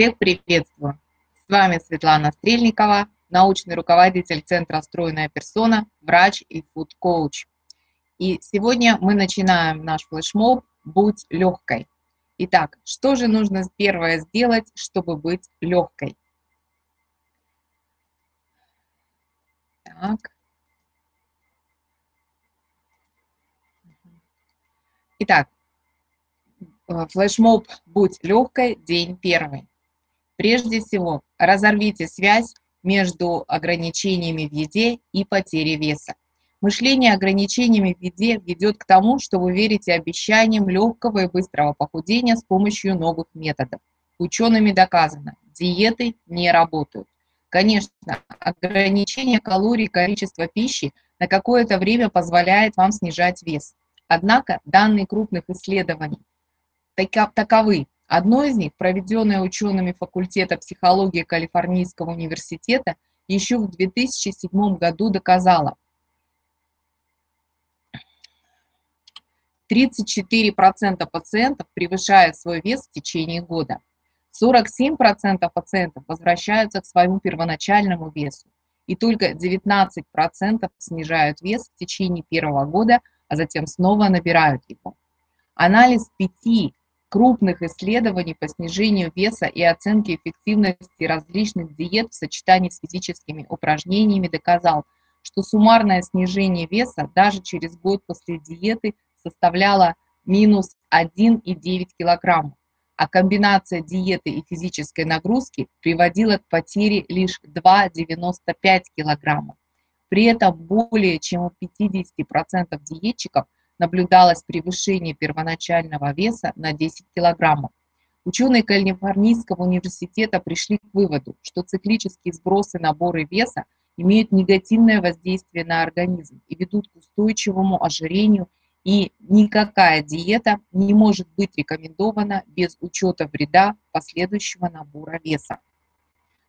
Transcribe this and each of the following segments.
Всех приветствую! С вами Светлана Стрельникова, научный руководитель Центра «Стройная персона», врач и фуд-коуч. И сегодня мы начинаем наш флешмоб «Будь легкой». Итак, что же нужно первое сделать, чтобы быть легкой? Так. Итак, э, флешмоб «Будь легкой», день первый. Прежде всего, разорвите связь между ограничениями в еде и потерей веса. Мышление ограничениями в еде ведет к тому, что вы верите обещаниям легкого и быстрого похудения с помощью новых методов. Учеными доказано, диеты не работают. Конечно, ограничение калорий и количества пищи на какое-то время позволяет вам снижать вес. Однако данные крупных исследований таковы. Одно из них, проведенное учеными факультета психологии Калифорнийского университета, еще в 2007 году доказало, 34% пациентов превышают свой вес в течение года. 47% пациентов возвращаются к своему первоначальному весу. И только 19% снижают вес в течение первого года, а затем снова набирают его. Анализ пяти крупных исследований по снижению веса и оценке эффективности различных диет в сочетании с физическими упражнениями доказал, что суммарное снижение веса даже через год после диеты составляло минус 1,9 кг, а комбинация диеты и физической нагрузки приводила к потере лишь 2,95 кг. При этом более чем у 50% диетчиков – наблюдалось превышение первоначального веса на 10 килограммов. Ученые Калифорнийского университета пришли к выводу, что циклические сбросы наборы веса имеют негативное воздействие на организм и ведут к устойчивому ожирению, и никакая диета не может быть рекомендована без учета вреда последующего набора веса.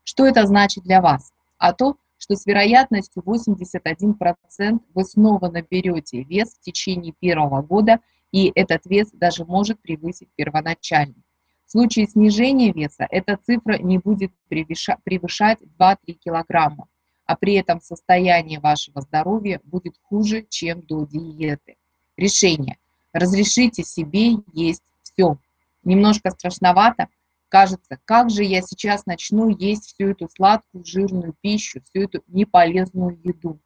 Что это значит для вас? А то, что с вероятностью 81% вы снова наберете вес в течение первого года, и этот вес даже может превысить первоначальный. В случае снижения веса эта цифра не будет превышать 2-3 килограмма, а при этом состояние вашего здоровья будет хуже, чем до диеты. Решение. Разрешите себе есть все. Немножко страшновато, кажется, как же я сейчас начну есть всю эту сладкую, жирную пищу, всю эту неполезную еду.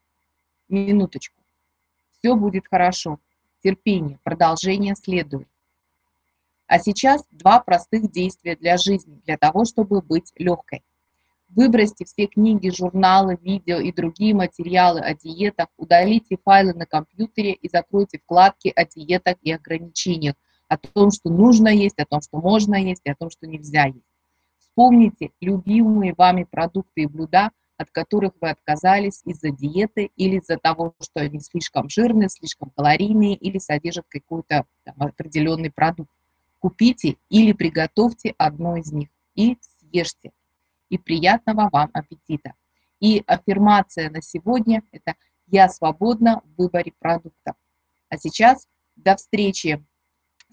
Минуточку. Все будет хорошо. Терпение, продолжение следует. А сейчас два простых действия для жизни, для того, чтобы быть легкой. Выбросьте все книги, журналы, видео и другие материалы о диетах, удалите файлы на компьютере и закройте вкладки о диетах и ограничениях, о том, что нужно есть, о том, что можно есть, и о том, что нельзя есть. Вспомните любимые вами продукты и блюда, от которых вы отказались из-за диеты или из-за того, что они слишком жирные, слишком калорийные или содержат какой-то определенный продукт. Купите или приготовьте одно из них и съешьте. И приятного вам аппетита. И аффирмация на сегодня – это «Я свободна в выборе продуктов». А сейчас до встречи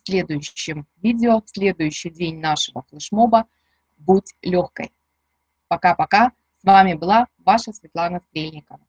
следующем видео, в следующий день нашего флешмоба. Будь легкой. Пока-пока. С вами была ваша Светлана Стрельникова.